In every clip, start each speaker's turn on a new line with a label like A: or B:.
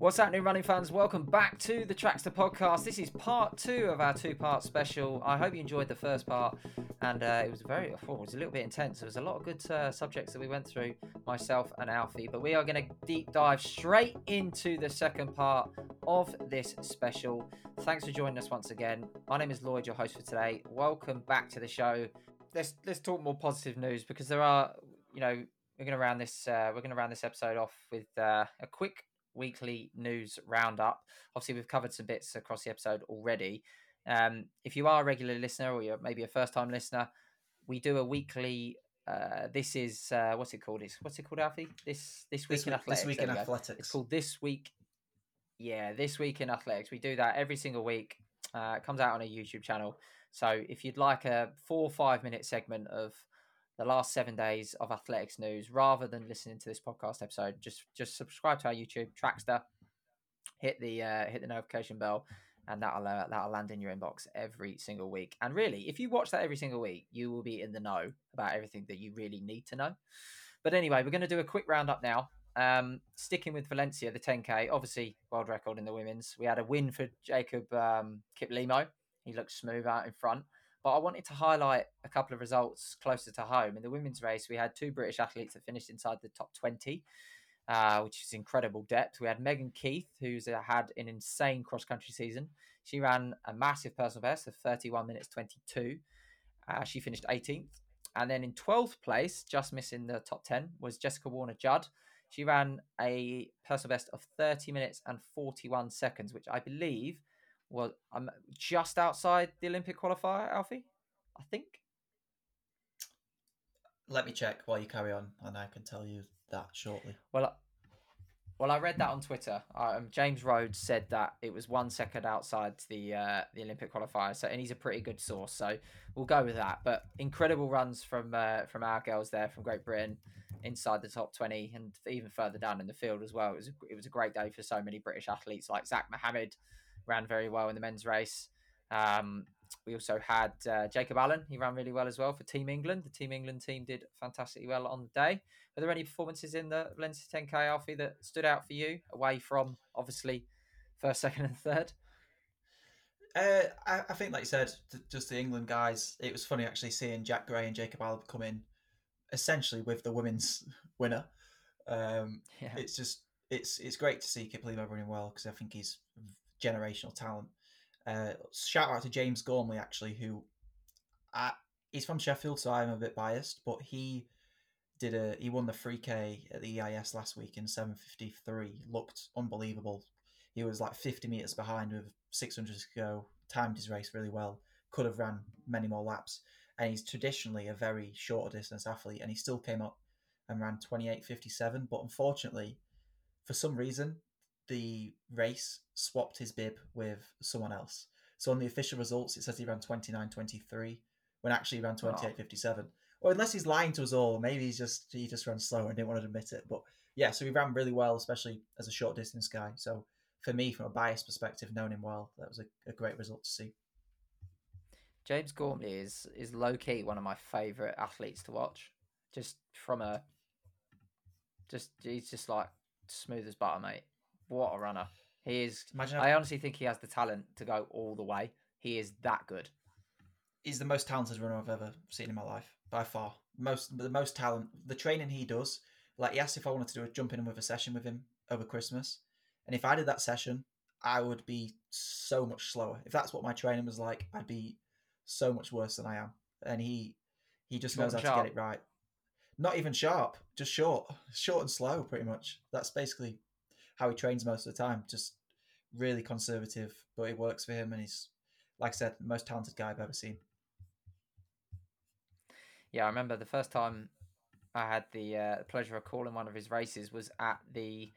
A: What's happening, running fans? Welcome back to the Trackstaa podcast. This is part two of our two-part special. I hope you enjoyed the first part, and uh, it was very, it was a little bit intense. There was a lot of good uh, subjects that we went through, myself and Alfie. But we are going to deep dive straight into the second part of this special. Thanks for joining us once again. My name is Lloyd, your host for today. Welcome back to the show. Let's let's talk more positive news because there are, you know, we're going to round this uh, we're going to round this episode off with uh, a quick weekly news roundup. Obviously, we've covered some bits across the episode already. Um, if you are a regular listener or you're maybe a first time listener, we do a weekly. Uh, this is uh, what's it called? It's what's it called, Alfie? This this week
B: This
A: in
B: week,
A: athletics.
B: this week in athletics.
A: It's called this week. Yeah, this week in athletics. We do that every single week. Uh, it comes out on a YouTube channel. So if you'd like a four or five minute segment of the last seven days of athletics news, rather than listening to this podcast episode, just just subscribe to our YouTube Trackstaa, hit the uh, hit the notification bell, and that'll uh, that'll land in your inbox every single week. And really, if you watch that every single week, you will be in the know about everything that you really need to know. But anyway, we're going to do a quick roundup now. Um, sticking with Valencia, the 10k, obviously world record in the women's. We had a win for Jacob um, Kiplimo. He looked smooth out in front. But I wanted to highlight a couple of results closer to home. In the women's race, we had two British athletes that finished inside the top 20, uh, which is incredible depth. We had Megan Keith, who's uh, had an insane cross country season. She ran a massive personal best of 31 minutes 22. Uh, she finished 18th. And then in 12th place, just missing the top 10, was Jessica Warner Judd. She ran a personal best of 30 minutes and 41 seconds, which I believe was um, just outside the Olympic qualifier, Alfie. I think.
B: Let me check while you carry on, and I can tell you that shortly.
A: Well, I- well, I read that on Twitter. Um, James Rhodes said that it was one second outside the uh, the Olympic qualifier. So, and he's a pretty good source. So, we'll go with that. But incredible runs from uh, from our girls there from Great Britain inside the top twenty and even further down in the field as well. It was a, it was a great day for so many British athletes like Zak Mahamed ran very well in the men's race. Um, we also had uh, Jacob Allen. He ran really well as well for Team England. The Team England team did fantastically well on the day. Were there any performances in the Valencia 10K, Alfie, that stood out for you away from obviously first, second, and third?
B: Uh, I, I think, like you said, th- just the England guys. It was funny actually seeing Jack Gray and Jacob Allen come in, essentially with the women's winner. Um,
A: Yeah.
B: it's just it's it's great to see Kiplimo running well because I think he's generational talent. Uh, shout out to James Gormley actually, who I, he's from Sheffield, so I'm a bit biased, but he did a he won the 3K at the EIS last week in 7:53. Looked unbelievable. He was like 50 meters behind with 600 to go. Timed his race really well. Could have ran many more laps. And he's traditionally a very shorter distance athlete, and he still came up and ran 28:57. But unfortunately, for some reason, the race swapped his bib with someone else. So on the official results, it says he ran 29.23 when actually he ran 28.57. Or unless he's lying to us all, maybe he's just he just ran slower and didn't want to admit it. But yeah, so he ran really well, especially as a short distance guy. So for me, from a bias perspective, knowing him well, that was a, a great result to see.
A: James Gormley is is low key one of my favourite athletes to watch. Just from a, just he's just like smooth as butter, mate. What a runner he is!
B: Imagine
A: I honestly think he has the talent to go all the way. He is that good.
B: he's the most talented runner I've ever seen in my life by far. Most the most talent. The training he does, like he asked if I wanted to do a jump in with a session with him over Christmas, and if I did that session, I would be so much slower. If that's what my training was like, I'd be so much worse than I am. And he he just knows how
A: and
B: to get it right. Not even sharp, just short, short and slow, pretty much. That's basically how he trains most of the time. Just really conservative, but it works for him, and he's like I said, the most talented guy I've ever seen.
A: Yeah, I remember the first time I had the uh, pleasure of calling one of his races was at the.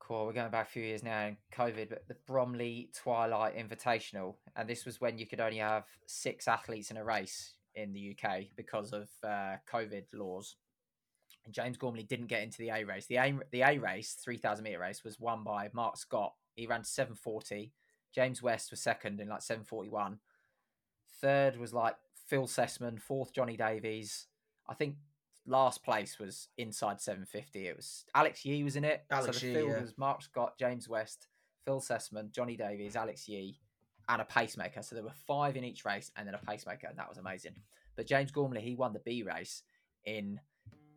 A: Cool, we're going back a few years now in COVID, but the Bromley Twilight Invitational, and this was when you could only have six athletes in a race in the UK because of uh, COVID laws. And James Gormley didn't get into the A race. The A the A race, three thousand meter race, was won by Mark Scott. He ran seven forty. James West was second in like seven forty one. Third was like Phil Sesemann. Fourth, Johnny Davies. I think last place was inside 750. It was Alex Yee was in it.
B: Alex
A: so the
B: Yee,
A: field
B: yeah.
A: was Mark Scott, James West, Phil Sesemann, Johnny Davies, Alex Yee, and a pacemaker. So there were five in each race, and then a pacemaker, and that was amazing. But James Gormley, he won the B race in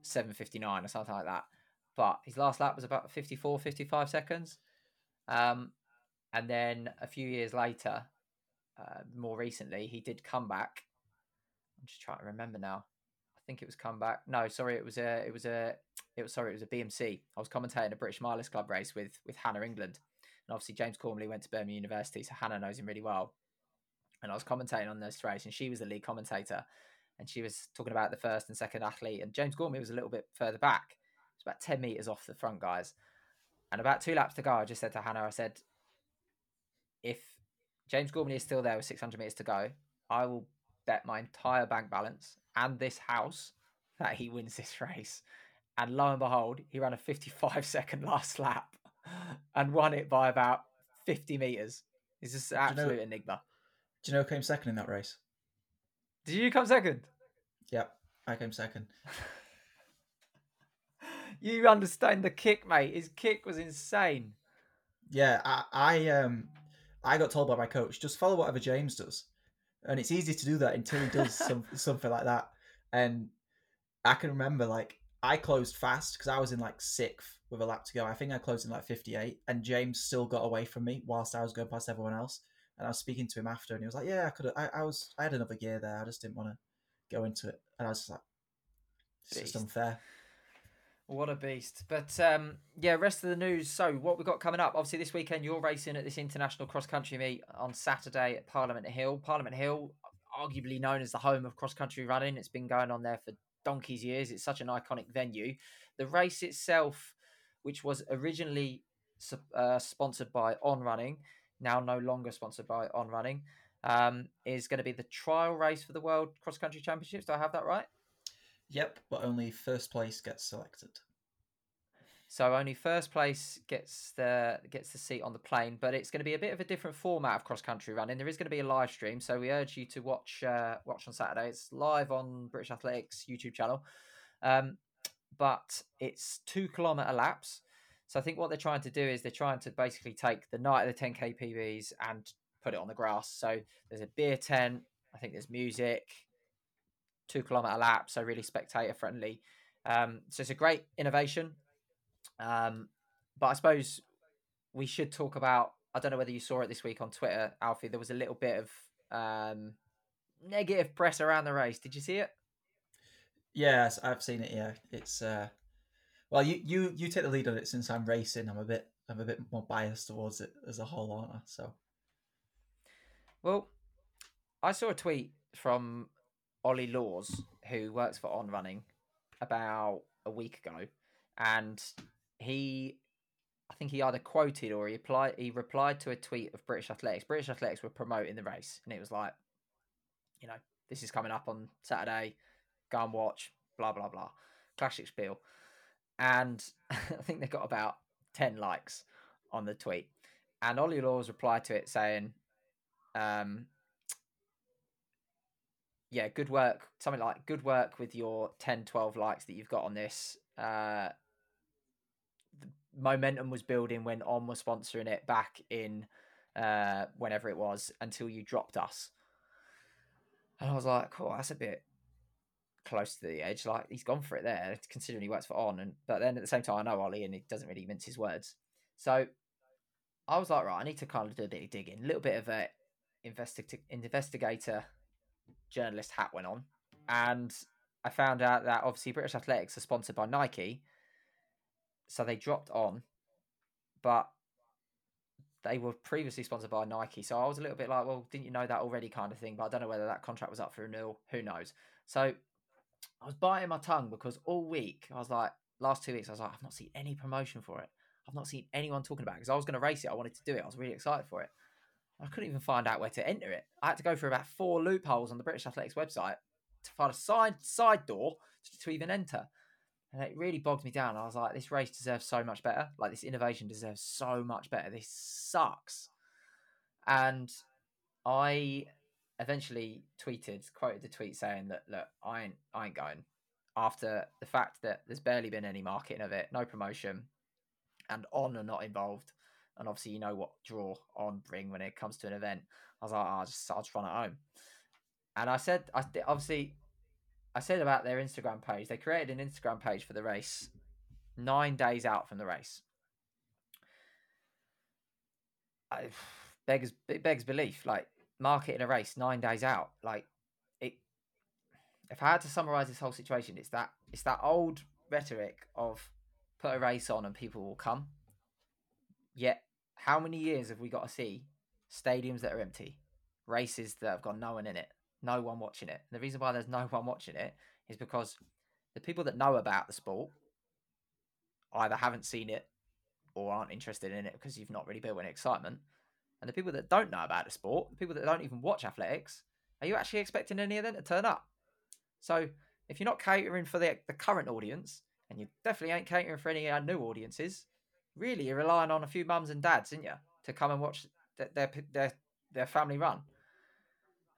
A: 759 or something like that. But his last lap was about 54, 55 seconds. Um, and then a few years later, uh, more recently, he did come back. I'm just trying to remember now. I think it was come back. No, sorry, it was a, it was a, it was sorry, it was a BMC. I was commentating a British Milers Club race with with Hannah England, and obviously James Gormley went to Birmingham University, so Hannah knows him really well. And I was commentating on this race, and she was the lead commentator, and she was talking about the first and second athlete, and James Gormley was a little bit further back. It's about ten meters off the front guys, and about two laps to go. I just said to Hannah, I said, if James Gormley is still there with 600 meters to go, I will bet my entire bank balance and this house that he wins this race. And lo and behold, he ran a 55 second last lap and won it by about 50 meters. It's just an
B: Do you know-
A: absolute enigma.
B: Do you know who came second in that race?
A: Did you come second?
B: Yep, I came second.
A: You understand the kick, mate. His kick was insane.
B: Yeah, I, I um I got told by my coach just follow whatever James does, and it's easy to do that until he does some something like that. And I can remember like I closed fast because I was in like sixth with a lap to go. I think I closed in like fifty eight, and James still got away from me whilst I was going past everyone else. And I was speaking to him after, and he was like, "Yeah, I could. I, I was. I had another gear there. I just didn't want to go into it." And I was just like, "It's just unfair."
A: What a beast. But um, yeah, rest of the news. So, what we've got coming up, obviously, this weekend you're racing at this international cross country meet on Saturday at Parliament Hill. Parliament Hill, arguably known as the home of cross country running, it's been going on there for donkey's years. It's such an iconic venue. The race itself, which was originally uh, sponsored by On Running, now no longer sponsored by On Running, um, is going to be the trial race for the World Cross Country Championships. Do I have that right?
B: Yep, but only first place gets selected.
A: So only first place gets the gets the seat on the plane, but it's going to be a bit of a different format of cross country running. There is going to be a live stream, so we urge you to watch uh, watch on Saturday. It's live on British Athletics YouTube channel, um, but it's two kilometer laps. So I think what they're trying to do is they're trying to basically take the night of the 10k PBs and put it on the grass. So there's a beer tent. I think there's music, two kilometer lap, so really spectator friendly. Um, so it's a great innovation. Um, but I suppose we should talk about. I don't know whether you saw it this week on Twitter, Alfie. There was a little bit of um, negative press around the race. Did you see it?
B: Yes, I've seen it. Yeah, it's uh, well, you you you take the lead on it since I'm racing. I'm a bit I'm a bit more biased towards it as a whole, aren't I? So
A: Well, I saw a tweet from Ollie Laws, who works for On Running, about a week ago, and he, I think he either quoted or he applied, he replied to a tweet of British Athletics. British Athletics were promoting the race, and it was like, you know, this is coming up on Saturday. Go and watch. Blah blah blah. Classic spiel, and I think they got about ten likes on the tweet, and Ollie Laws replied to it saying, um, yeah, good work. Something like good work with your 10, 12 likes that you've got on this. Uh, the momentum was building when On was sponsoring it back in uh, whenever it was until you dropped us. And I was like, cool, that's a bit close to the edge. Like he's gone for it there, considering he works for On. And but then at the same time, I know Ollie, and he doesn't really mince his words. So I was like, right, I need to kind of do a bit of digging, a little bit of a investi- investigator journalist hat went on, and I found out that obviously British Athletics are sponsored by Nike, so they dropped on, but they were previously sponsored by Nike. So I was a little bit like, well, didn't you know that already, kind of thing. But I don't know whether that contract was up for renewal. Who knows? So I was biting my tongue because all week I was like, last two weeks I was like, I've not seen any promotion for it. I've not seen anyone talking about it because I was going to race it. I wanted to do it. I was really excited for it. I couldn't even find out where to enter it. I had to go through about four loopholes on the British Athletics website to find a side side door to, to even enter. And it really bogged me down. I was like, this race deserves so much better. Like this innovation deserves so much better. This sucks. And I eventually tweeted, quoted the tweet saying that look, I ain't I ain't going. after the fact that there's barely been any marketing of it, no promotion, and on are not involved. And obviously, you know what draw on bring when it comes to an event. I was like, oh, I'll just I'll just run at home. And I said, I obviously, I said about their Instagram page. They created an Instagram page for the race nine days out from the race. I, begs begs belief. Like marketing a race nine days out. Like it. If I had to summarize this whole situation, it's that it's that old rhetoric of put a race on and people will come. Yet, how many years have we got to see stadiums that are empty, races that have got no one in it, no one watching it? And the reason why there's no one watching it is because the people that know about the sport either haven't seen it or aren't interested in it because you've not really built any excitement. And the people that don't know about the sport, the people that don't even watch athletics, are you actually expecting any of them to turn up? So if you're not catering for the, the current audience, and you definitely ain't catering for any new audiences, really you're relying on a few mums and dads, isn't you, to come and watch their, their their their family run.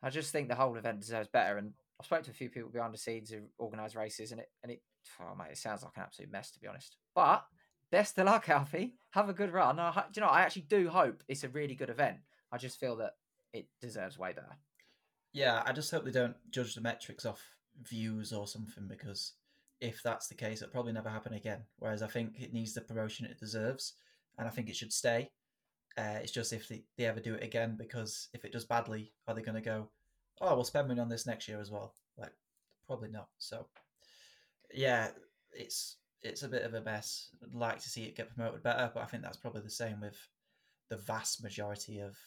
A: I just think the whole event deserves better, and I spoke to a few people behind the scenes who organise races, and it and it, oh mate, it sounds like an absolute mess to be honest. But best of luck, Alfie. Have a good run. I, do you know? I actually do hope it's a really good event. I just feel that it deserves way better.
B: Yeah, I just hope they don't judge the metrics off views or something because if that's the case, it'll probably never happen again. Whereas I think it needs the promotion it deserves, and I think it should stay. Uh, it's just if they, they ever do it again, because if it does badly, are they going to go, oh, we'll spend money on this next year as well? Like, probably not. So, yeah, it's it's a bit of a mess. I'd like to see it get promoted better, but I think that's probably the same with the vast majority of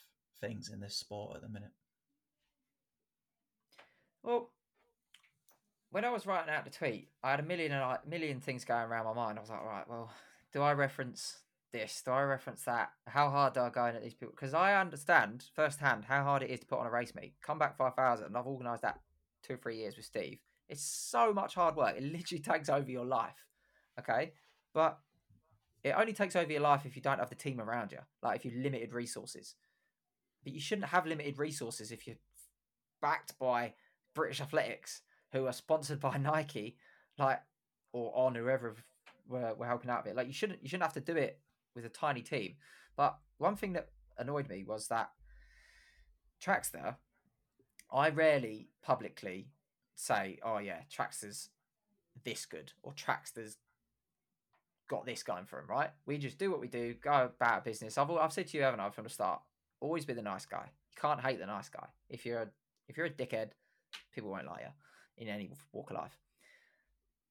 B: things in this sport at the minute.
A: Well, when I was writing out the tweet, I had a million and a million things going around my mind. I was like, right, well, do I reference this? Do I reference that? How hard are I go in at these people? Because I understand firsthand how hard it is to put on a race meet. Come back 5,000. and I've organised that two or three years with Steve. It's so much hard work. It literally takes over your life. Okay. But it only takes over your life if you don't have the team around you, like if you limited resources. But you shouldn't have limited resources if you're backed by British Athletics who are sponsored by Nike, like or on whoever we're, we're helping out of it. Like you shouldn't you shouldn't have to do it with a tiny team. But one thing that annoyed me was that Trackstaa, I rarely publicly say, "Oh yeah, Trackstaa's this good" or Trackstaa's got this going for him. Right? We just do what we do, go about business. I've I've said to you, haven't I, from the start? Always be the nice guy. You can't hate the nice guy. If you're a if you're a dickhead, people won't like you in any walk of life.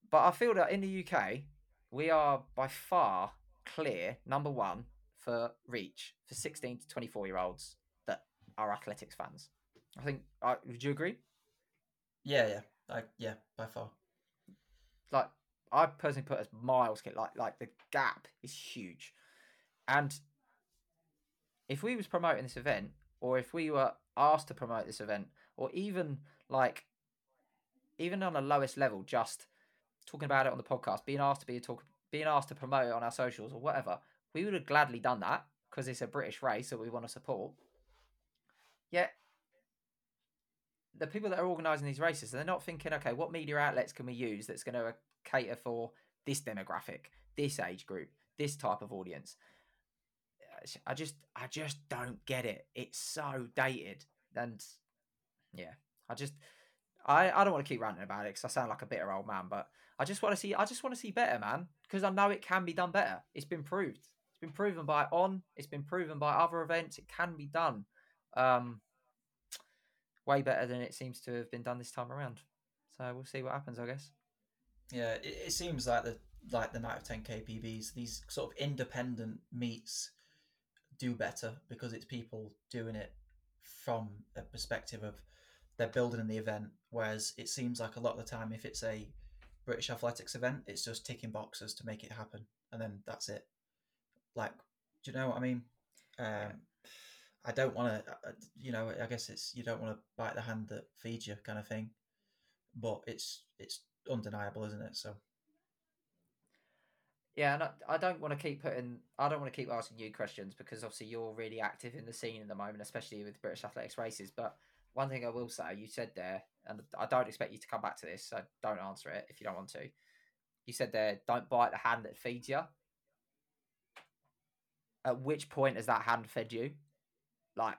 A: But I feel that in the UK, we are by far clear number one for reach for 16 to 24 year olds that are athletics fans. I think. Uh, would you agree?
B: Yeah, yeah, like yeah, by far.
A: Like I personally put as miles like like the gap is huge, and if we was promoting this event, or if we were asked to promote this event, or even like even on the lowest level, just talking about it on the podcast, being asked to be a talk, being asked to promote it on our socials or whatever, we would have gladly done that because it's a British race that we want to support. Yet, the people that are organising these races, they're not thinking, okay, what media outlets can we use that's going to cater for this demographic, this age group, this type of audience. I just, I just don't get it. It's so dated, and yeah, I just, I, I don't want to keep ranting about it because I sound like a bitter old man, but I just want to see I just want to see better, man, because I know it can be done better. It's been proved. It's been proven by on. It's been proven by other events. It can be done. Um, way better than it seems to have been done this time around. So we'll see what happens, I guess.
B: Yeah, it, it seems like the like the night of 10k PBs, these sort of independent meets do better because it's people doing it from a perspective of they're building in the event. Whereas it seems like a lot of the time, if it's a British athletics event, it's just ticking boxes to make it happen, and then that's it. Like, do you know what I mean? Um, I don't want to, uh, uh, you know, I guess it's you don't want to bite the hand that feeds you, kind of thing. But it's it's undeniable, isn't it? So.
A: Yeah, and I, I don't want to keep putting. I don't want to keep asking you questions because obviously you're really active in the scene at the moment, especially with British athletics races. But one thing I will say, you said there, and I don't expect you to come back to this, so don't answer it if you don't want to. You said there, don't bite the hand that feeds you. At which point has that hand fed you? Like,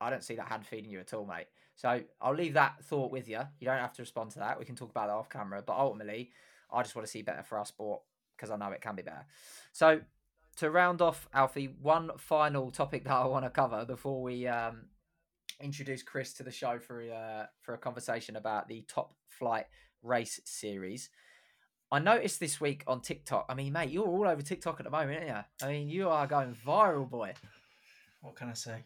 A: I don't see that hand feeding you at all, mate. So I'll leave that thought with you. You don't have to respond to that. We can talk about that off camera. But ultimately, I just want to see better for our sport because I know it can be better. So to round off, Alfie, one final topic that I want to cover before we um, introduce Chris to the show for uh, for a conversation about the Top Flight Race Series. I noticed this week on TikTok. I mean, mate, you're all over TikTok at the moment, aren't you? I mean, you are going viral, boy.
B: What can I say?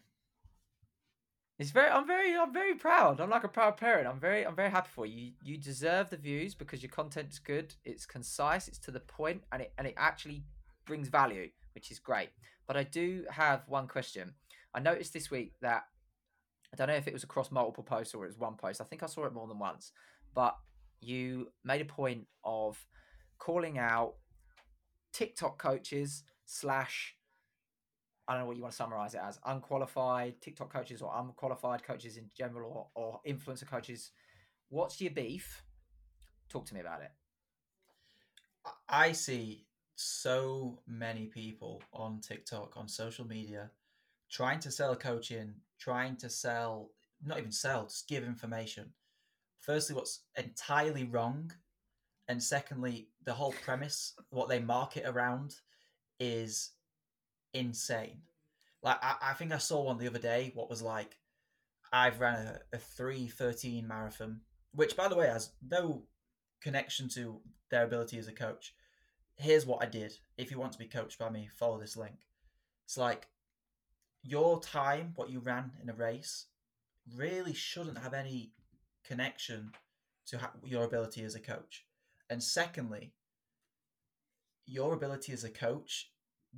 A: It's very. I'm very. I'm very proud. I'm like a proud parent. I'm very. I'm very happy for you. You deserve the views because your content is good. It's concise. It's to the point, and it and it actually brings value, which is great. But I do have one question. I noticed this week that I don't know if it was across multiple posts or it was one post. I think I saw it more than once. But you made a point of calling out TikTok coaches slash I don't know what you want to summarize it as unqualified TikTok coaches or unqualified coaches in general or, or influencer coaches. What's your beef? Talk to me about it.
B: I see so many people on TikTok, on social media, trying to sell coaching, trying to sell, not even sell, just give information. Firstly, what's entirely wrong. And secondly, the whole premise, what they market around, is insane. Like, I, I think I saw one the other day, what was like, I've ran a, a 313 marathon, which, by the way, has no connection to their ability as a coach. Here's what I did. If you want to be coached by me, follow this link. It's like your time, what you ran in a race, really shouldn't have any connection to ha- your ability as a coach. And secondly, your ability as a coach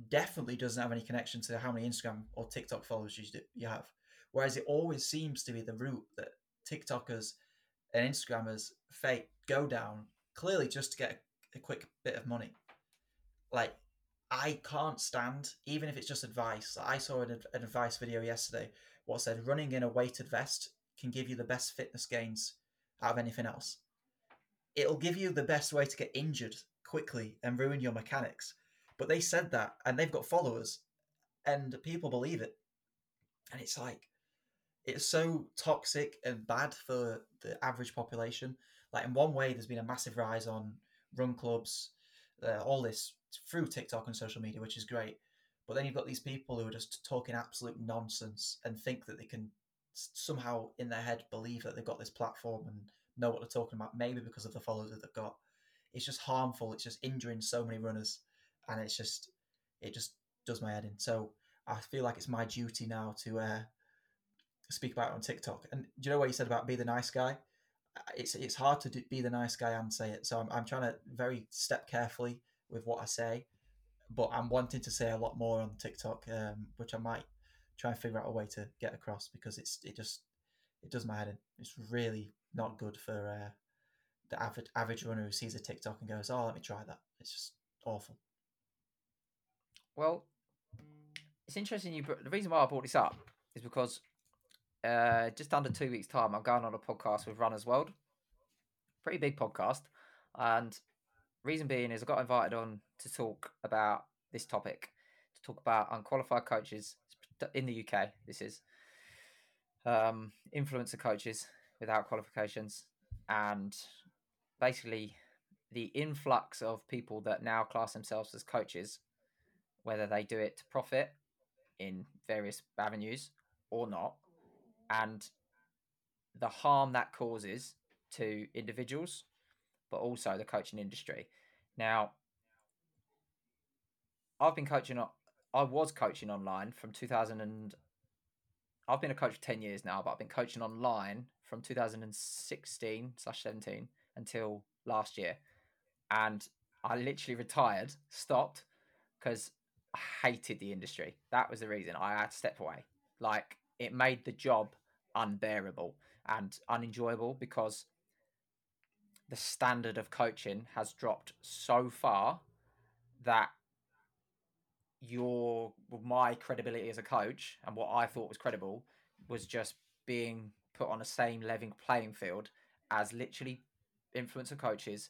B: definitely doesn't have any connection to how many Instagram or TikTok followers you, you have. Whereas it always seems to be the route that TikTokers and Instagrammers fake go down clearly just to get a, a quick bit of money. Like I can't stand, even if it's just advice. I saw an, an advice video yesterday what said running in a weighted vest can give you the best fitness gains out of anything else. It'll give you the best way to get injured quickly and ruin your mechanics. But they said that and they've got followers and people believe it. And it's like, it's so toxic and bad for the average population. Like, in one way, there's been a massive rise on run clubs, uh, all this through TikTok and social media, which is great. But then you've got these people who are just talking absolute nonsense and think that they can somehow in their head believe that they've got this platform and know what they're talking about, maybe because of the followers that they've got. It's just harmful. It's just injuring so many runners, and it's just it just does my head in. So I feel like it's my duty now to uh, speak about it on TikTok. And do you know what you said about be the nice guy? It's it's hard to do, be the nice guy and say it. So I'm I'm trying to very step carefully with what I say, but I'm wanting to say a lot more on TikTok, um, which I might try and figure out a way to get across because it's it just it does my head in. It's really not good for uh, the average average runner who sees a TikTok and goes, "Oh, let me try that." It's just awful.
A: Well, it's interesting. You the reason why I brought this up is because uh, just under two weeks' time, I'm going on a podcast with Runners World, pretty big podcast, and reason being is I got invited on to talk about this topic, to talk about unqualified coaches in the UK. This is um, influencer coaches without qualifications, and basically the influx of people that now class themselves as coaches, whether they do it to profit in various avenues or not, and the harm that causes to individuals, but also the coaching industry. Now, I've been coaching. I was coaching online from 2000 and I've been a coach for 10 years now, but I've been coaching online from 2016 slash 17 until last year. And I literally retired, stopped because hated the industry. That was the reason I had to step away. Like it made the job unbearable and unenjoyable because the standard of coaching has dropped so far that your my credibility as a coach and what I thought was credible was just being put on the same level playing field as literally influencer coaches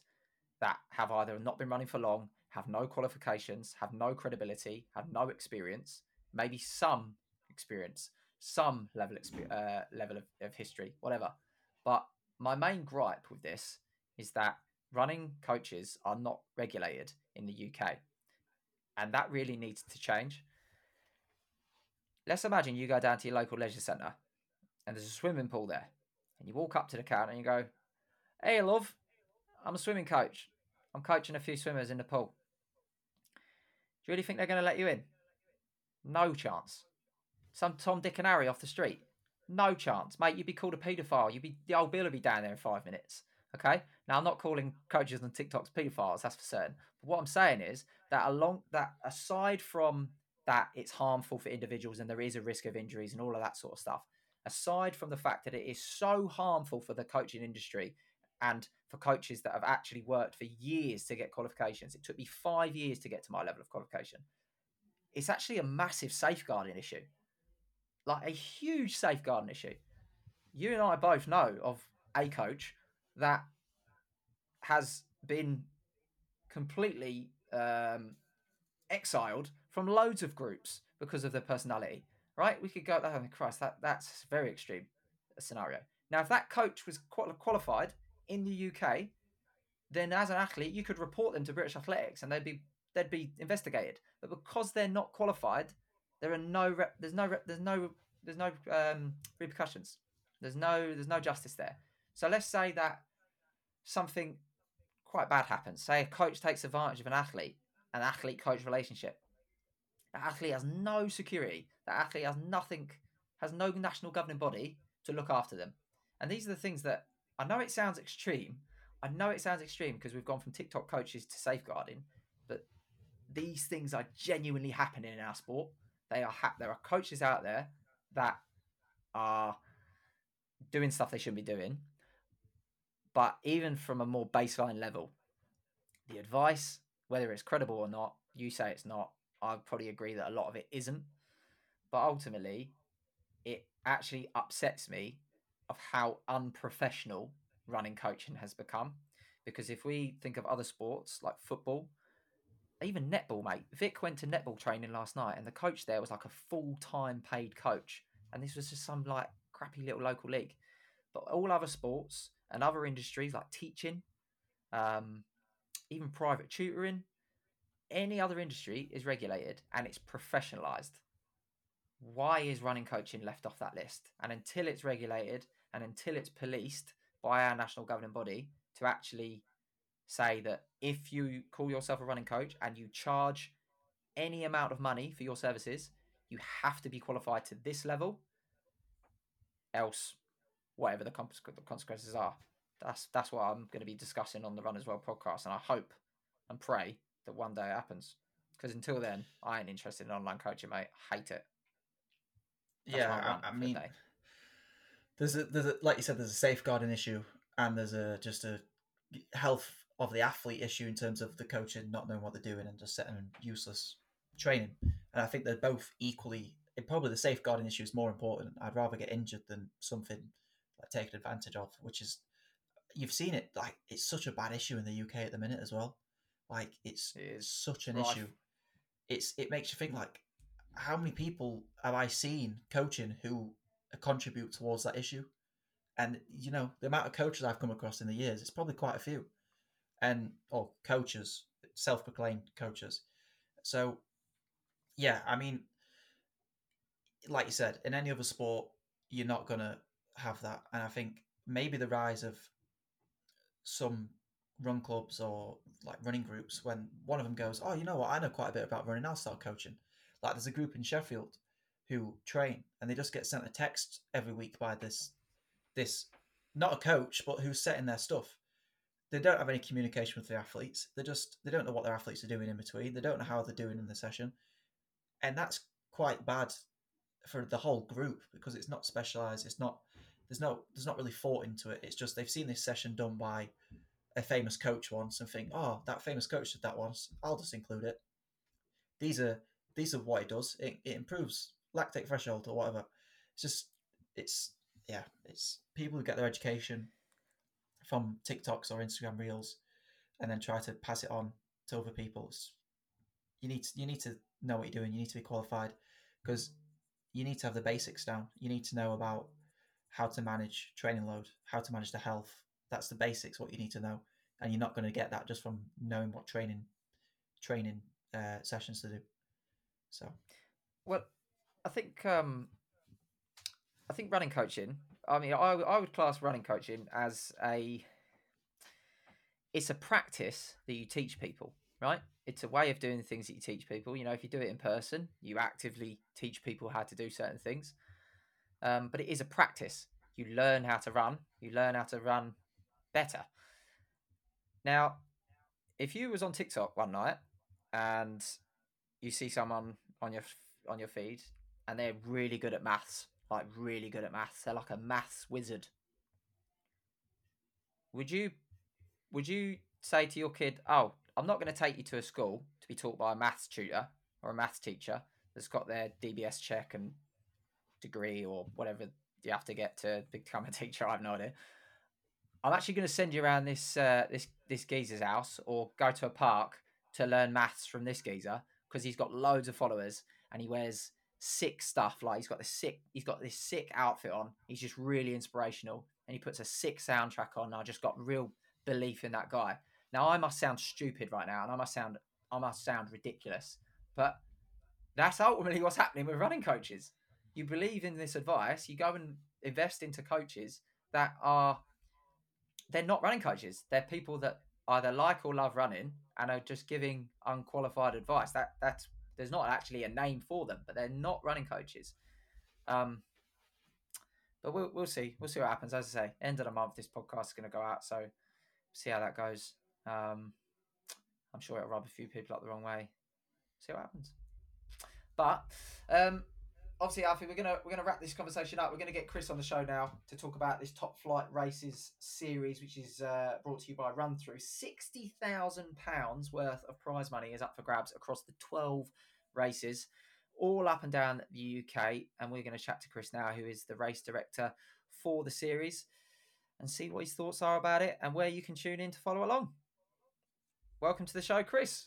A: that have either not been running for long, have no qualifications, have no credibility, have no experience, maybe some experience, some level uh, level of, of history, whatever. But my main gripe with this is that running coaches are not regulated in the UK, and that really needs to change. Let's imagine you go down to your local leisure centre, and there's a swimming pool there, and you walk up to the counter and you go, "Hey, love, I'm a swimming coach. I'm coaching a few swimmers in the pool. Do you really think they're going to let you in? No chance. Some Tom, Dick, and Harry off the street. No chance, mate. You'd be called a paedophile. You'd be the old Bill would be down there in five minutes. Okay. Now I'm not calling coaches on TikToks paedophiles. That's for certain. But what I'm saying is that along that aside from that, it's harmful for individuals and there is a risk of injuries and all of that sort of stuff. Aside from the fact that it is so harmful for the coaching industry and for coaches that have actually worked for years to get qualifications, it took me five years to get to my level of qualification. It's actually a massive safeguarding issue like a huge safeguarding issue. You and I both know of a coach that has been completely um, exiled from loads of groups because of their personality. Right? We could go. Oh Christ, that that's very extreme scenario. Now, if that coach was qualified in the UK, then as an athlete, you could report them to British Athletics, and they'd be they'd be investigated. But because they're not qualified, there are no rep, there's no rep, there's no there's no um, repercussions. There's no there's no justice there. So let's say that something quite bad happens. Say a coach takes advantage of an athlete, an athlete coach relationship. That athlete has no security. That athlete has nothing, has no national governing body to look after them. And these are the things that I know it sounds extreme. I know it sounds extreme because we've gone from TikTok coaches to safeguarding, but these things are genuinely happening in our sport. They are ha- there are coaches out there that are doing stuff they shouldn't be doing. But even from a more baseline level, the advice, whether it's credible or not, you say it's not. I probably agree that a lot of it isn't. But ultimately, it actually upsets me of how unprofessional running coaching has become. Because if we think of other sports like football, even netball, mate. Vic went to netball training last night, and the coach there was like a full time paid coach, and this was just some like crappy little local league. But all other sports and other industries like teaching, um, even private tutoring, any other industry is regulated and it's professionalized. Why is running coaching left off that list? And until it's regulated and until it's policed by our national governing body to actually say that if you call yourself a running coach and you charge any amount of money for your services, you have to be qualified to this level. Else, whatever the consequences are, that's that's what I'm going to be discussing on the Runners World podcast, and I hope and pray that one day it happens. Because until then, I ain't interested in online coaching, mate. I hate it.
B: That's yeah, I, I mean, there's a there's a like you said, there's a safeguarding issue, and there's a just a health of the athlete issue in terms of the coaching not knowing what they're doing and just setting useless training. And I think they're both equally. Probably the safeguarding issue is more important. I'd rather get injured than something like taken advantage of, which is you've seen it. Like it's such a bad issue in the UK at the minute as well. Like it's it such an issue. It's it makes you think like how many people have I seen coaching who contribute towards that issue? And you know the amount of coaches I've come across in the years, it's probably quite a few and or coaches, self-proclaimed coaches. So, yeah, I mean, like you said, in any other sport, you're not gonna have that, and I think maybe the rise of some run clubs or like running groups when one of them goes, "Oh, you know what? I know quite a bit about running. I'll start coaching." Like there's a group in Sheffield who train, and they just get sent a text every week by this this not a coach, but who's setting their stuff, they don't have any communication with the athletes. They just they don't know what their athletes are doing in between. They don't know how they're doing in the session, and that's quite bad for the whole group because it's not specialized. It's not there's no there's not really thought into it. It's just they've seen this session done by a famous coach once and think, oh, that famous coach did that once. I'll just include it. These are these are what it does. It, it improves lactate threshold or whatever. It's just it's yeah, it's people who get their education from TikToks or Instagram Reels, and then try to pass it on to other people. It's, you need to, you need to know what you're doing. You need to be qualified because you need to have the basics down. You need to know about how to manage training load, how to manage the health. That's the basics. What you need to know, and you're not going to get that just from knowing what training training uh, sessions to do. So,
A: well, I think um, I think running coaching. I mean, I I would class running coaching as a it's a practice that you teach people, right? It's a way of doing the things that you teach people. You know, if you do it in person, you actively teach people how to do certain things. Um, but it is a practice. You learn how to run. You learn how to run better. Now, if you was on TikTok one night and you see someone on your on your feed and they're really good at maths, like really good at maths, they're like a maths wizard. Would you would you say to your kid, "Oh, I'm not going to take you to a school to be taught by a maths tutor or a maths teacher that's got their DBS check and degree or whatever you have to get to become a teacher. I have no idea. I'm actually going to send you around this uh, this this geezer's house or go to a park to learn maths from this geezer because he's got loads of followers and he wears sick stuff. Like he's got this sick he's got this sick outfit on. He's just really inspirational and he puts a sick soundtrack on. I just got real belief in that guy. Now I must sound stupid right now and I must sound I must sound ridiculous, but that's ultimately what's happening with running coaches. You believe in this advice, you go and invest into coaches that are they're not running coaches. They're people that either like or love running and are just giving unqualified advice. That that's there's not actually a name for them, but they're not running coaches. Um, but we'll we'll see. We'll see what happens. As I say, end of the month, this podcast is going to go out, so see how that goes. Um, I'm sure it'll rub a few people up the wrong way. See what happens. But um, obviously, Alfie, we're gonna we're gonna wrap this conversation up. We're gonna get Chris on the show now to talk about this top flight races series, which is uh, brought to you by Run Through. Sixty thousand pounds worth of prize money is up for grabs across the twelve races, all up and down the UK. And we're going to chat to Chris now, who is the race director for the series, and see what his thoughts are about it and where you can tune in to follow along. Welcome to the show, Chris.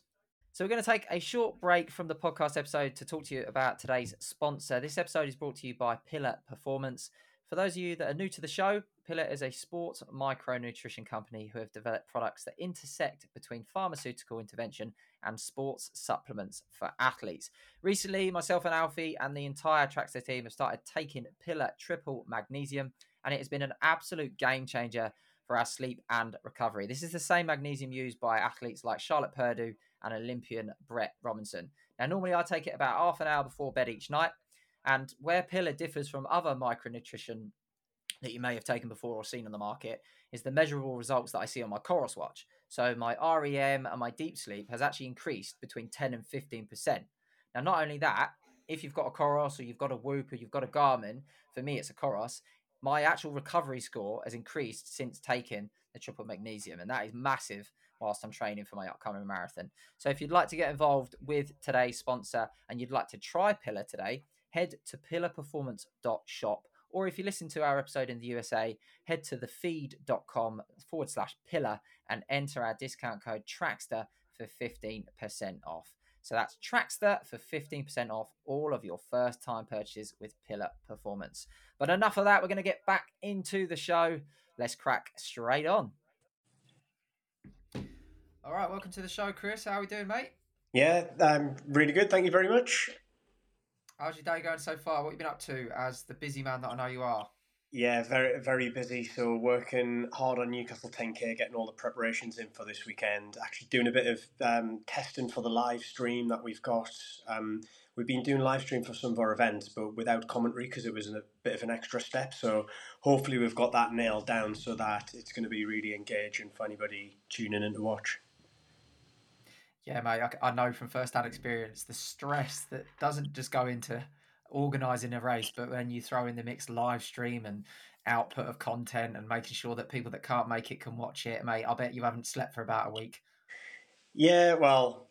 A: So, we're going to take a short break from the podcast episode to talk to you about today's sponsor. This episode is brought to you by Pillar Performance. For those of you that are new to the show, Pillar is a sports micronutrition company who have developed products that intersect between pharmaceutical intervention and sports supplements for athletes. Recently, myself and Alfie and the entire Trackstaa team have started taking Pillar Triple Magnesium, and it has been an absolute game changer for our sleep and recovery. This is the same magnesium used by athletes like Charlotte Purdue and Olympian Brett Robinson. Now, normally I take it about half an hour before bed each night. And where Pillar differs from other micronutrition that you may have taken before or seen on the market is the measurable results that I see on my Coros watch. So my REM and my deep sleep has actually increased between 10 and 15%. Now, not only that, if you've got a Coros or you've got a Whoop or you've got a Garmin, for me it's a Coros, my actual recovery score has increased since taking the triple magnesium. And that is massive whilst I'm training for my upcoming marathon. So if you'd like to get involved with today's sponsor and you'd like to try Pillar today, head to pillarperformance.shop. Or if you listen to our episode in the USA, head to thefeed.com forward slash pillar and enter our discount code Trackstaa for 15% off. So that's Trackstaa for 15% off all of your first time purchases with Pillar Performance. But enough of that. We're going to get back into the show. Let's crack straight on. All right, welcome to the show, Chris. How are we doing, mate?
C: Yeah, um, really good. Thank you very much.
A: How's your day going so far? What have you been up to as the busy man that I know you are?
C: Yeah, very very busy. So working hard on Newcastle 10k, getting all the preparations in for this weekend. Actually doing a bit of um, testing for the live stream that we've got. Um, we've been doing live stream for some of our events, but without commentary because it was a bit of an extra step. So hopefully we've got that nailed down so that it's going to be really engaging for anybody tuning in to watch.
A: Yeah, mate, I, I know from first-hand experience the stress that doesn't just go into organising a race, but when you throw in the mix live stream and output of content and making sure that people that can't make it can watch it, mate, I bet you haven't slept for about a week.
C: Yeah, well,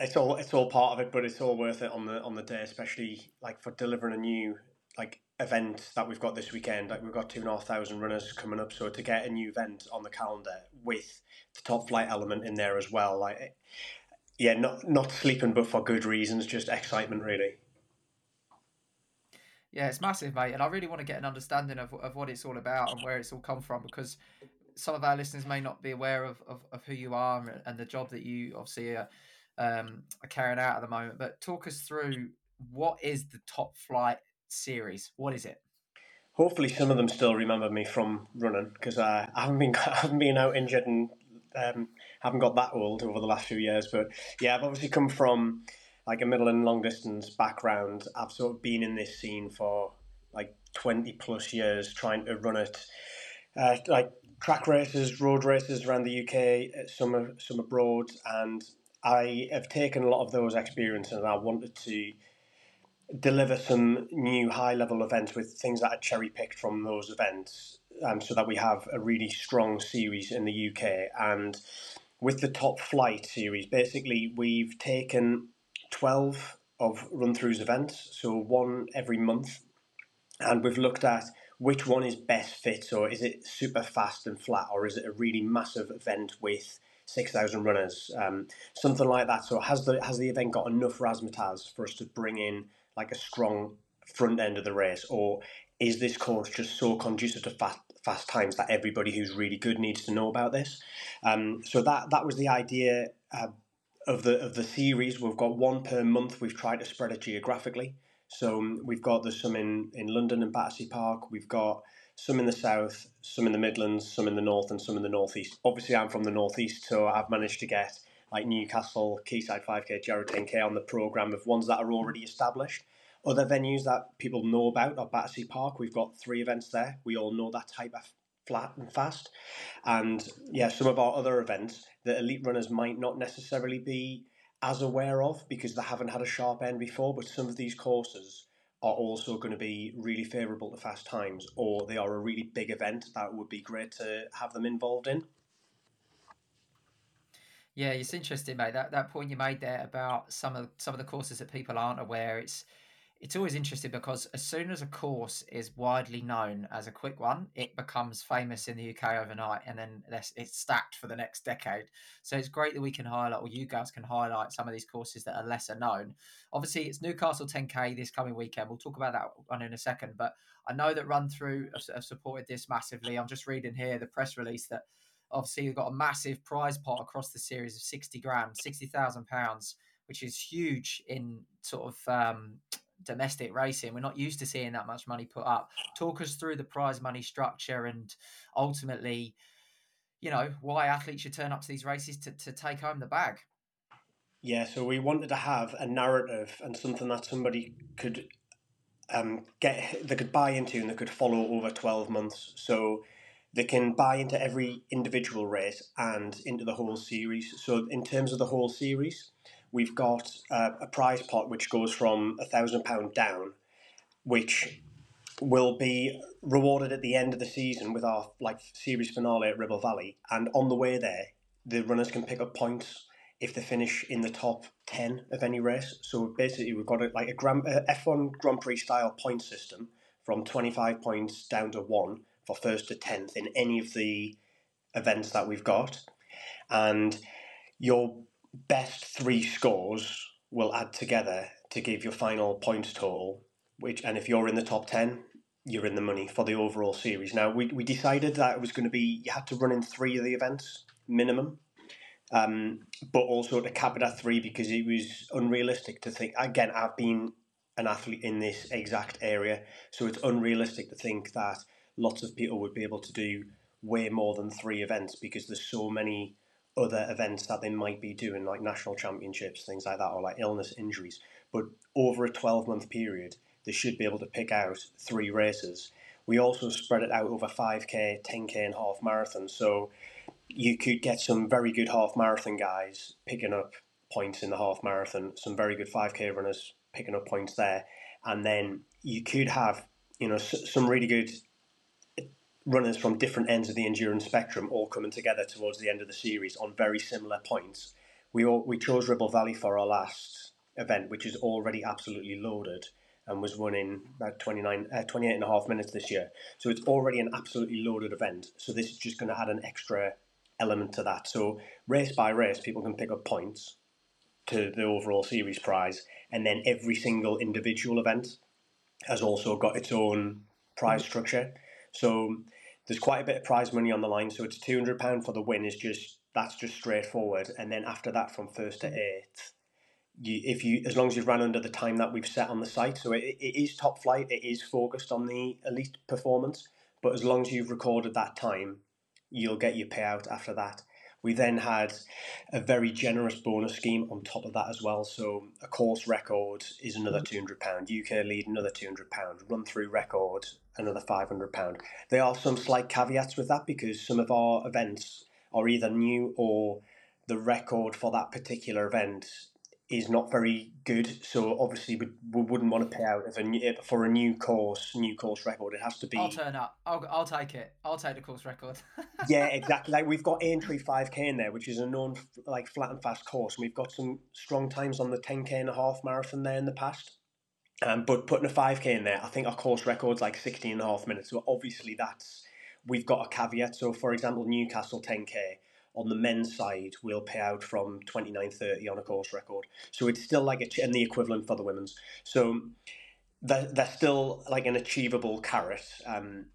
C: it's all it's all part of it, but it's all worth it on the on the day, especially like for delivering a new like event that we've got this weekend. Like we've got two and a half thousand runners coming up, so to get a new event on the calendar with the top flight element in there as well, like yeah, not not sleeping, but for good reasons, just excitement really.
A: Yeah, it's massive, mate, and I really want to get an understanding of, of what it's all about and where it's all come from because some of our listeners may not be aware of, of, of who you are and the job that you obviously are, um, are carrying out at the moment. But talk us through what is the Top Flight series? What is it?
C: Hopefully, some of them still remember me from running because I haven't been I haven't been out injured and um, haven't got that old over the last few years. But yeah, I've obviously come from like a middle and long distance background. I've sort of been in this scene for like 20 plus years trying to run it. Uh, like track races, road races around the UK, some some abroad, and I have taken a lot of those experiences and I wanted to deliver some new high level events with things that are cherry picked from those events, um, so that we have a really strong series in the UK. And with the Top Flight series, basically we've taken 12 of run throughs events, so one every month, and we've looked at which one is best fit. So is it super fast and flat, or is it a really massive event with 6,000 runners, um, something like that. So has the has the event got enough razzmatazz for us to bring in like a strong front end of the race, or is this course just so conducive to fast fast times that everybody who's really good needs to know about this? Um, so that that was the idea. Uh, of the of the series. We've got one per month. We've tried to spread it geographically. So um, we've got there's some in, in London and Battersea Park. We've got some in the south, some in the Midlands, some in the north, and some in the northeast. Obviously, I'm from the northeast, so I've managed to get like Newcastle, Quayside 5K, Jarrow 10K on the program of ones that are already established. Other venues that people know about are Battersea Park. We've got three events there. We all know that type of flat and fast. And yeah, some of our other events that elite runners might not necessarily be as aware of because they haven't had a sharp end before. But some of these courses are also going to be really favourable to fast times, or they are a really big event that would be great to have them involved in.
A: Yeah, it's interesting, mate. That that point you made there about some of some of the courses that people aren't aware. It's it's always interesting because as soon as a course is widely known as a quick one, it becomes famous in the UK overnight, and then it's stacked for the next decade. So it's great that we can highlight, or you guys can highlight some of these courses that are lesser known. Obviously, it's Newcastle 10K this coming weekend. We'll talk about that one in a second, but I know that Run Through have supported this massively. I'm just reading here the press release that obviously you've got a massive prize pot across the series of 60 grand, 60,000 pounds, which is huge in sort of um, domestic racing. We're not used to seeing that much money put up. Talk us through the prize money structure and ultimately, you know, why athletes should turn up to these races to, to take home the bag.
C: Yeah, so we wanted to have a narrative and something that somebody could um, get, they could buy into and they could follow over 12 months. So they can buy into every individual race and into the whole series. So, in terms of the whole series, we've got uh, a prize pot which goes from a thousand pound down, which will be rewarded at the end of the season with our like series finale at Ribble Valley. And on the way there, the runners can pick up points if they finish in the top 10 of any race. So basically, we've got a, like a, Grand, a F1 Grand Prix style point system from 25 points down to one for first to 10th in any of the events that we've got. And your best three scores will add together to give your final points total. Which, and if you're in the top ten, you're in the money for the overall series. Now, we, we decided that it was going to be you had to run in three of the events minimum, um, but also to cap it at three because it was unrealistic to think. Again, I've been an athlete in this exact area, so it's unrealistic to think that lots of people would be able to do way more than three events because there's so many other events that they might be doing, like national championships, things like that, or like illness, injuries. But over a 12 month period, they should be able to pick out three races. We also spread it out over 5k, 10k, and half marathon. So you could get some very good half marathon guys picking up points in the half marathon, some very good 5k runners picking up points there. And then you could have, you know, some really good runners from different ends of the endurance spectrum all coming together towards the end of the series on very similar points. We all, we chose Ribble Valley for our last event, which is already absolutely loaded, and was running about 29, uh, 28 and a half minutes this year. So it's already an absolutely loaded event. So this is just going to add an extra element to that. So race by race, people can pick up points to the overall series prize, and then every single individual event has also got its own prize structure. So there's quite a bit of prize money on the line. So it's two hundred pound for the win is just that's just straightforward, and then after that, from first to eighth, you, if you as long as you've run under the time that we've set on the site, so it, it is top flight, it is focused on the elite performance, but as long as you've recorded that time, you'll get your payout after that. We then had a very generous bonus scheme on top of that as well. So a course record is another two hundred pound. UK lead another two hundred pound. Run through record another five hundred pound. There are some slight caveats with that because some of our events are either new or the record for that particular event is not very good. So obviously, we, we wouldn't want to pay out if a new, for a new course, new course record. It has to be.
A: I'll turn up. I'll, I'll take it. I'll take the course record.
C: yeah, exactly. Like we've got Aintree 5K in there, which is a known like flat and fast course, and we've got some strong times on the 10K and a half marathon there in the past. Um, but putting a 5K in there, I think our course record's like 16 and a half minutes. So obviously, that's we've got a caveat. So, for example, Newcastle 10K on the men's side will pay out from 29.30 on a course record. So it's still like a, and the equivalent for the women's. So they're, they're still like an achievable carrot. Um,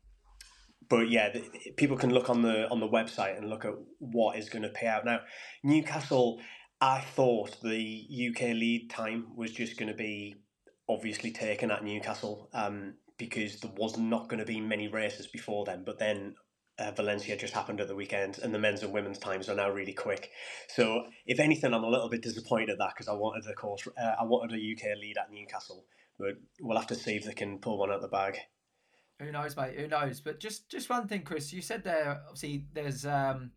C: but yeah, the, people can look on the on the website and look at what is going to pay out now. Newcastle, I thought the UK lead time was just going to be obviously taken at Newcastle um, because there was not going to be many races before then. But then uh, Valencia just happened at the weekend, and the men's and women's times are now really quick. So, if anything, I'm a little bit disappointed at that because I wanted a course, uh, I wanted a UK lead at Newcastle, but we'll have to see if they can pull one out of the bag.
A: Who knows, mate? Who knows? But just just one thing, Chris. You said there obviously there's um,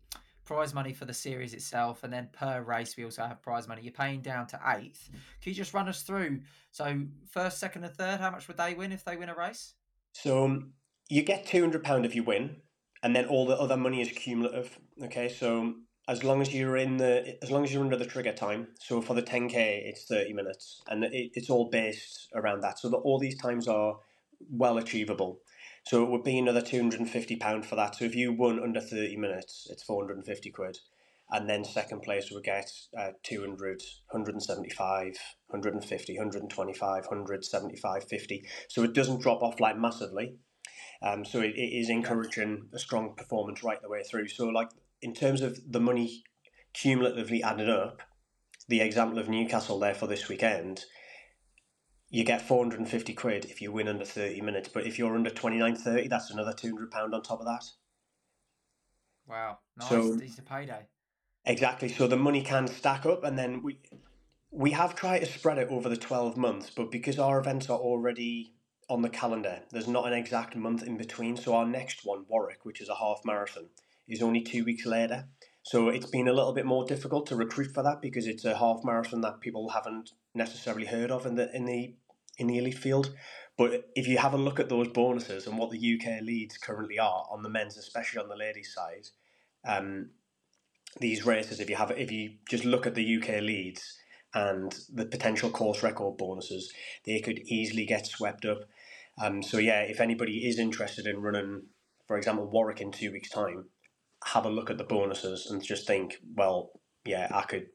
A: prize money for the series itself, and then per race we also have prize money. You're paying down to eighth. Can you just run us through? So first, second, and third, how much would they win if they win a race?
C: So um, you get two hundred pound if you win and then all the other money is cumulative. Okay, so as long as you're in the as long as you're under the trigger time. So for the 10k, it's 30 minutes, and it, it's all based around that. So that all these times are well achievable. So it would be another 250 pound for that. So if you won under 30 minutes, it's 450 quid. And then second place would get uh, 200, 175, 150, 125, 175, 50. So it doesn't drop off like massively um, so it, it is encouraging a strong performance right the way through. So, like in terms of the money cumulatively added up, the example of Newcastle there for this weekend, you get 450 quid if you win under 30 minutes. But if you're under 29.30, that's another 200 pound on top of that.
A: Wow, nice. So, it's a payday.
C: Exactly. So the money can stack up, and then we we have tried to spread it over the 12 months, but because our events are already on the calendar. There's not an exact month in between. So our next one, Warwick, which is a half marathon, is only two weeks later. So it's been a little bit more difficult to recruit for that because it's a half marathon that people haven't necessarily heard of in the in the in the elite field. But if you have a look at those bonuses and what the UK leads currently are on the men's, especially on the ladies' side, um, these races, if you have if you just look at the UK leads and the potential course record bonuses, they could easily get swept up. Um, so yeah, if anybody is interested in running, for example, Warwick in two weeks' time, have a look at the bonuses and just think, well, yeah, I could,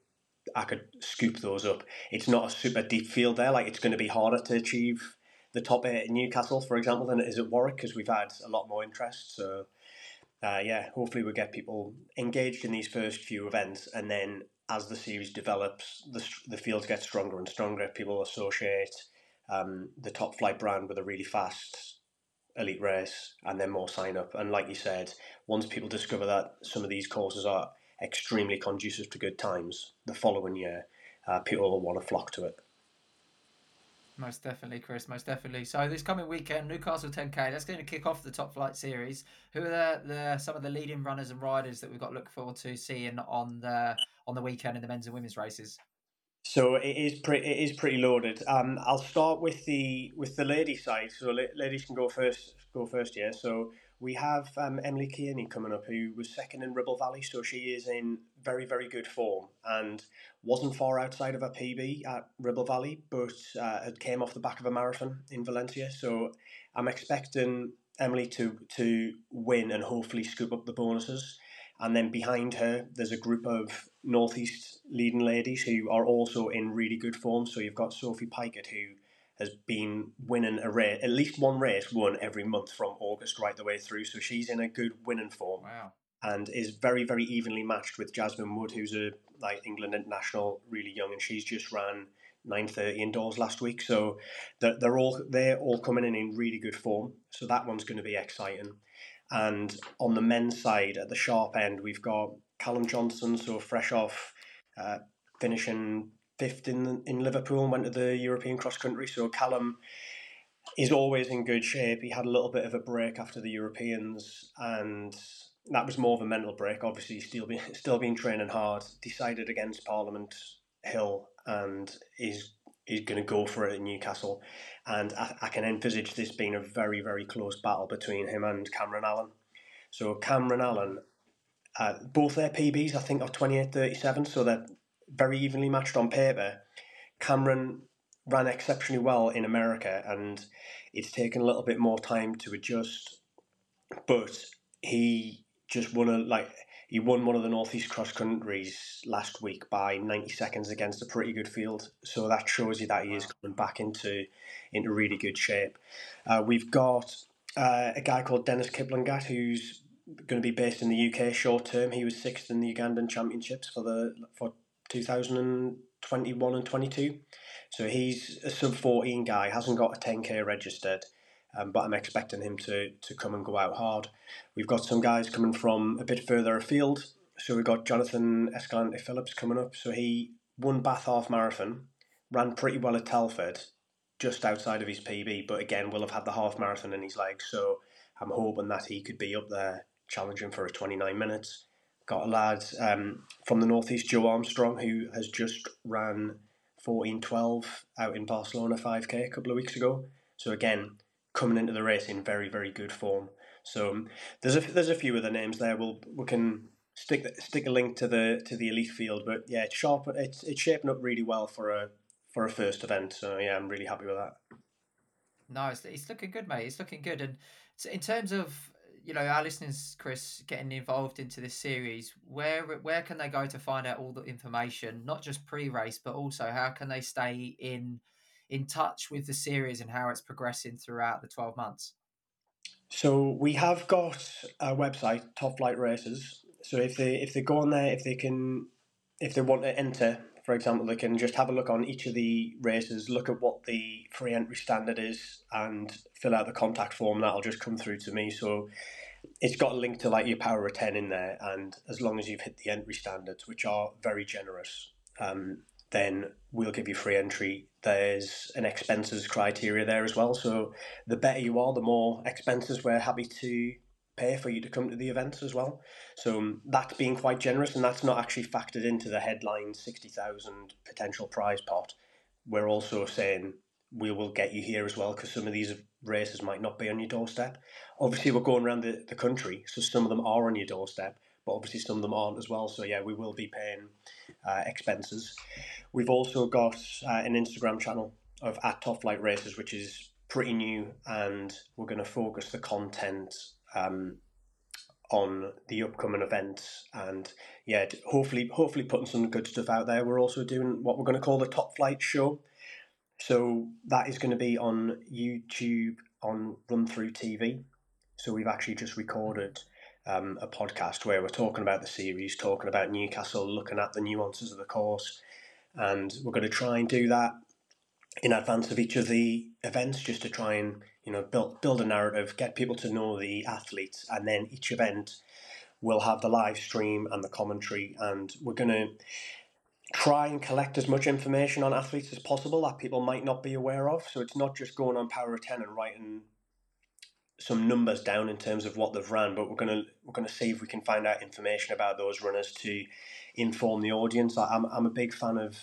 C: I could scoop those up. It's not a super deep field there. Like it's going to be harder to achieve the top eight in Newcastle, for example, than it is at Warwick because we've had a lot more interest. So. Uh, yeah, hopefully we'll get people engaged in these first few events, and then as the series develops, the the fields get stronger and stronger. People associate um, the top flight brand with a really fast elite race and then more sign up. And like you said, once people discover that some of these courses are extremely conducive to good times, the following year, uh, people will want to flock to it.
A: Most definitely, Chris. Most definitely. So this coming weekend, Newcastle 10K. That's going to kick off the Top Flight Series. Who are the, the some of the leading runners and riders that we've got to look forward to seeing on the on the weekend in the men's and women's races?
C: So it is pretty. It is pretty loaded. Um, I'll start with the with the ladies side. So ladies can go first. Go first, yeah. So we have um, Emily Kearney coming up, who was second in Ribble Valley, so she is in very, very good form and wasn't far outside of her PB at Ribble Valley, but uh, it came off the back of a marathon in Valencia. So I'm expecting Emily to to win and hopefully scoop up the bonuses. And then behind her, there's a group of Northeast leading ladies who are also in really good form. So you've got Sophie Pikett, who has been winning a race, at least one race won every month from August right the way through. So she's in a good winning form.
A: Wow.
C: And is very, very evenly matched with Jasmine Wood, who's a like England international, really young, and she's just ran nine thirty indoors last week. So they're, they're all they're all coming in in really good form. So that one's going to be exciting. And on the men's side, at the sharp end, we've got Callum Johnson, so fresh off uh, finishing fifth in in Liverpool and went to the European cross country. So Callum is always in good shape. He had a little bit of a break after the Europeans, and that was more of a mental break. Obviously, still been still been training hard. Decided against Parliament Hill, and is is going to go for it at Newcastle. And I, I can envisage this being a very very close battle between him and Cameron Allen. So Cameron Allen, uh, both their PBs I think are 28-37, so they're very evenly matched on paper. Cameron ran exceptionally well in America, and it's taken a little bit more time to adjust. But he just won a like he won one of the northeast cross countries last week by ninety seconds against a pretty good field. So that shows you that he is coming back into into really good shape. Uh, we've got uh, a guy called Dennis Kiplagat who's going to be based in the UK short term. He was sixth in the Ugandan Championships for the for 2021 and 22. So he's a sub 14 guy, hasn't got a 10k registered, um, but I'm expecting him to, to come and go out hard. We've got some guys coming from a bit further afield. So we've got Jonathan Escalante Phillips coming up. So he won Bath Half Marathon, ran pretty well at Telford, just outside of his PB, but again, will have had the half marathon in his legs. So I'm hoping that he could be up there challenging for a 29 minutes got a lad um, from the northeast, Joe Armstrong, who has just ran 14.12 out in Barcelona 5k a couple of weeks ago. So again, coming into the race in very very good form. So um, there's a there's a few other names there. We'll we can stick stick a link to the to the elite field, but yeah, it's sharp. It's it's shaping up really well for a for a first event. So yeah, I'm really happy with that.
A: No, it's, it's looking good, mate. It's looking good. And in terms of you know our listeners, Chris, getting involved into this series, where where can they go to find out all the information, not just pre-race, but also how can they stay in in touch with the series and how it's progressing throughout the twelve months?
C: So we have got a website, Top Flight Races. So if they if they go on there, if they can, if they want to enter, for example, they can just have a look on each of the races, look at what the free entry standard is, and fill out the contact form. That'll just come through to me. So it's got a link to like your power of 10 in there and as long as you've hit the entry standards which are very generous um, then we'll give you free entry there's an expenses criteria there as well so the better you are the more expenses we're happy to pay for you to come to the events as well so um, that's being quite generous and that's not actually factored into the headline 60,000 potential prize pot we're also saying we will get you here as well because some of these races might not be on your doorstep. Obviously, we're going around the, the country, so some of them are on your doorstep, but obviously some of them aren't as well. So yeah, we will be paying uh, expenses. We've also got uh, an Instagram channel of at Top Flight Races, which is pretty new, and we're going to focus the content. Um, on the upcoming events and yeah hopefully hopefully putting some good stuff out there. We're also doing what we're going to call the top flight show. So that is going to be on YouTube on Run Through TV. So we've actually just recorded um, a podcast where we're talking about the series, talking about Newcastle, looking at the nuances of the course, and we're going to try and do that in advance of each of the events, just to try and you know build build a narrative, get people to know the athletes, and then each event will have the live stream and the commentary, and we're going to try and collect as much information on athletes as possible that people might not be aware of. So it's not just going on Power of Ten and writing some numbers down in terms of what they've ran, but we're gonna we're gonna see if we can find out information about those runners to inform the audience. I'm I'm a big fan of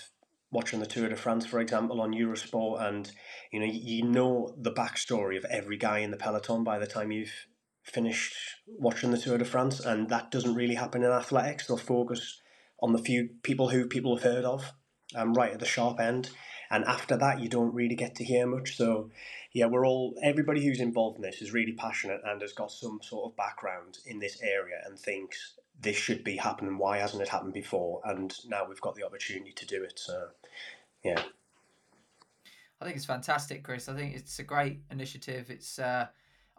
C: watching the Tour de France, for example, on Eurosport, and you know you know the backstory of every guy in the peloton by the time you've finished watching the Tour de France, and that doesn't really happen in athletics. They'll focus on the few people who people have heard of, um, right at the sharp end, and after that, you don't really get to hear much. So, yeah, we're all everybody who's involved in this is really passionate and has got some sort of background in this area and thinks this should be happening. Why hasn't it happened before? And now we've got the opportunity to do it. So, yeah.
A: I think it's fantastic, Chris. I think it's a great initiative. It's uh,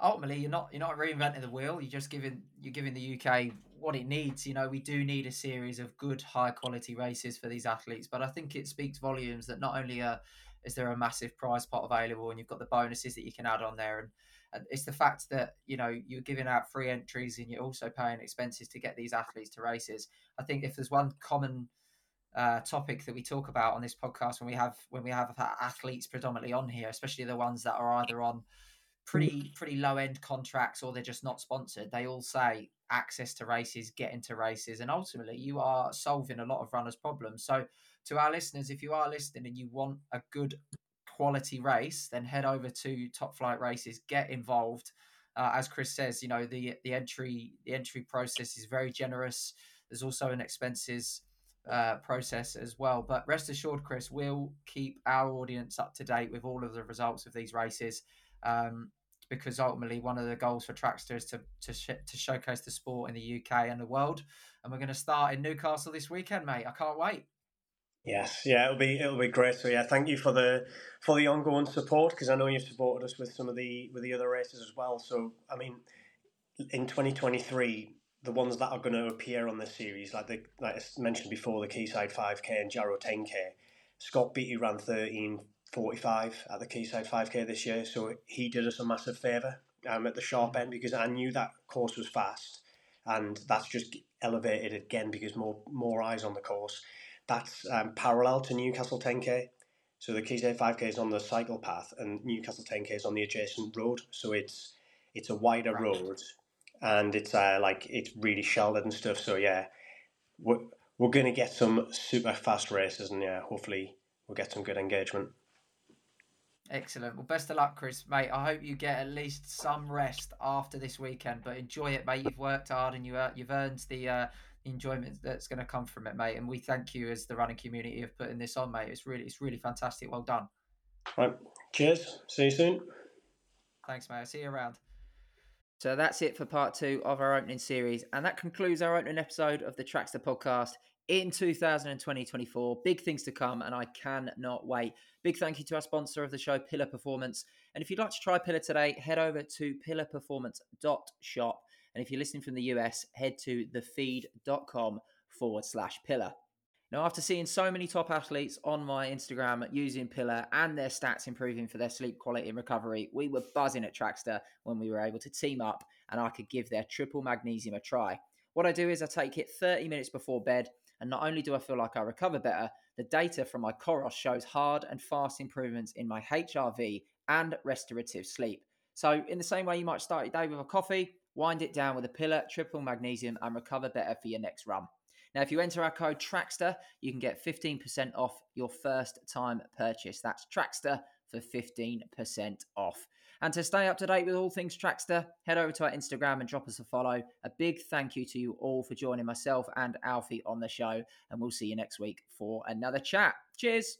A: ultimately you're not you're not reinventing the wheel. You're just giving you're giving the UK what it needs. You know, we do need a series of good, high quality races for these athletes. But I think it speaks volumes that not only are, is there a massive prize pot available, and you've got the bonuses that you can add on there, and, it's the fact that you know you're giving out free entries and you're also paying expenses to get these athletes to races. I think if there's one common uh, topic that we talk about on this podcast when we have when we have athletes predominantly on here, especially the ones that are either on pretty pretty low end contracts or they're just not sponsored. They all say access to races, get into races, and ultimately you are solving a lot of runners' problems. So to our listeners, if you are listening and you want a good quality race, then head over to Top Flight Races, get involved. Uh, as Chris says, you know the the entry the entry process is very generous. There's also an expenses uh, process as well. But rest assured, Chris, we'll keep our audience up to date with all of the results of these races. Um, because ultimately one of the goals for Trackstaa is to to, sh- to showcase the sport in the UK and the world. And we're going to start in Newcastle this weekend, mate. I can't wait.
C: Yes, yeah, it'll be it'll be great. So yeah, thank you for the for the ongoing support because I know you've supported us with some of the with the other races as well. So I mean, in twenty twenty three, the ones that are going to appear on this series, like the like I mentioned before, the Quayside five k and Jarrow ten k. Scott Beatty ran thirteen forty five at the Quayside 5K this year, so he did us a massive favour um, at the sharp end because I knew that course was fast, and that's just elevated again because more more eyes on the course. That's um, parallel to Newcastle 10K, so the Quayside 5K is on the cycle path, and Newcastle 10K is on the adjacent road, so it's it's a wider right. road, and it's uh, like it's really sheltered and stuff. So yeah, we're we're gonna get some super fast races, and yeah, hopefully we'll get some good engagement.
A: Excellent. Well, best of luck, Chris, mate. I hope you get at least some rest after this weekend, but enjoy it, mate. You've worked hard and you uh, you've earned the uh, enjoyment that's going to come from it, mate. And we thank you as the running community of putting this on, mate. It's really it's really fantastic. Well done.
C: Right. Cheers. See you soon.
A: Thanks, mate. I'll see you around. So that's it for part two of our opening series, and that concludes our opening episode of the Trackstaa podcast in 2020-24. Big things to come, and I cannot wait. Big thank you to our sponsor of the show, Pillar Performance. And if you'd like to try Pillar today, head over to pillarperformance.shop. And if you're listening from the US, head to thefeed.com forward slash pillar. Now, after seeing so many top athletes on my Instagram using Pillar and their stats improving for their sleep quality and recovery, we were buzzing at Trackstaa when we were able to team up and I could give their triple magnesium a try. What I do is I take it 30 minutes before bed and not only do I feel like I recover better, the data from my Coros shows hard and fast improvements in my HRV and restorative sleep. So, in the same way you might start your day with a coffee, wind it down with a pillar, triple magnesium, and recover better for your next run. Now, if you enter our code Trackstaa, you can get 15% off your first time purchase. That's Trackstaa for 15% off. And to stay up to date with all things Trackstaa, head over to our Instagram and drop us a follow. A big thank you to you all for joining myself and Alfie on the show. And we'll see you next week for another chat. Cheers.